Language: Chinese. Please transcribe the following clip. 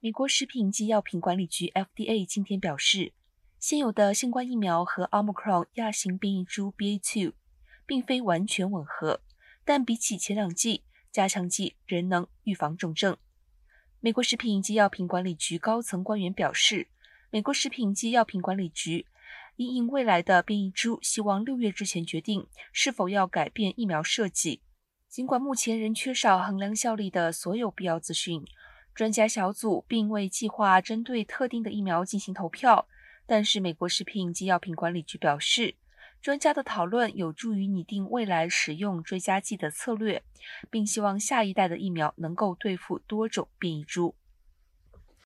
美国食品及药品管理局 （FDA） 今天表示，现有的新冠疫苗和 Omicron 亚型变异株 BA.2 并非完全吻合，但比起前两剂，加强剂仍能预防重症。美国食品及药品管理局高层官员表示，美国食品及药品管理局因应未来的变异株，希望六月之前决定是否要改变疫苗设计。尽管目前仍缺少衡量效力的所有必要资讯。专家小组并未计划针对特定的疫苗进行投票，但是美国食品及药品管理局表示，专家的讨论有助于拟定未来使用追加剂的策略，并希望下一代的疫苗能够对付多种变异株。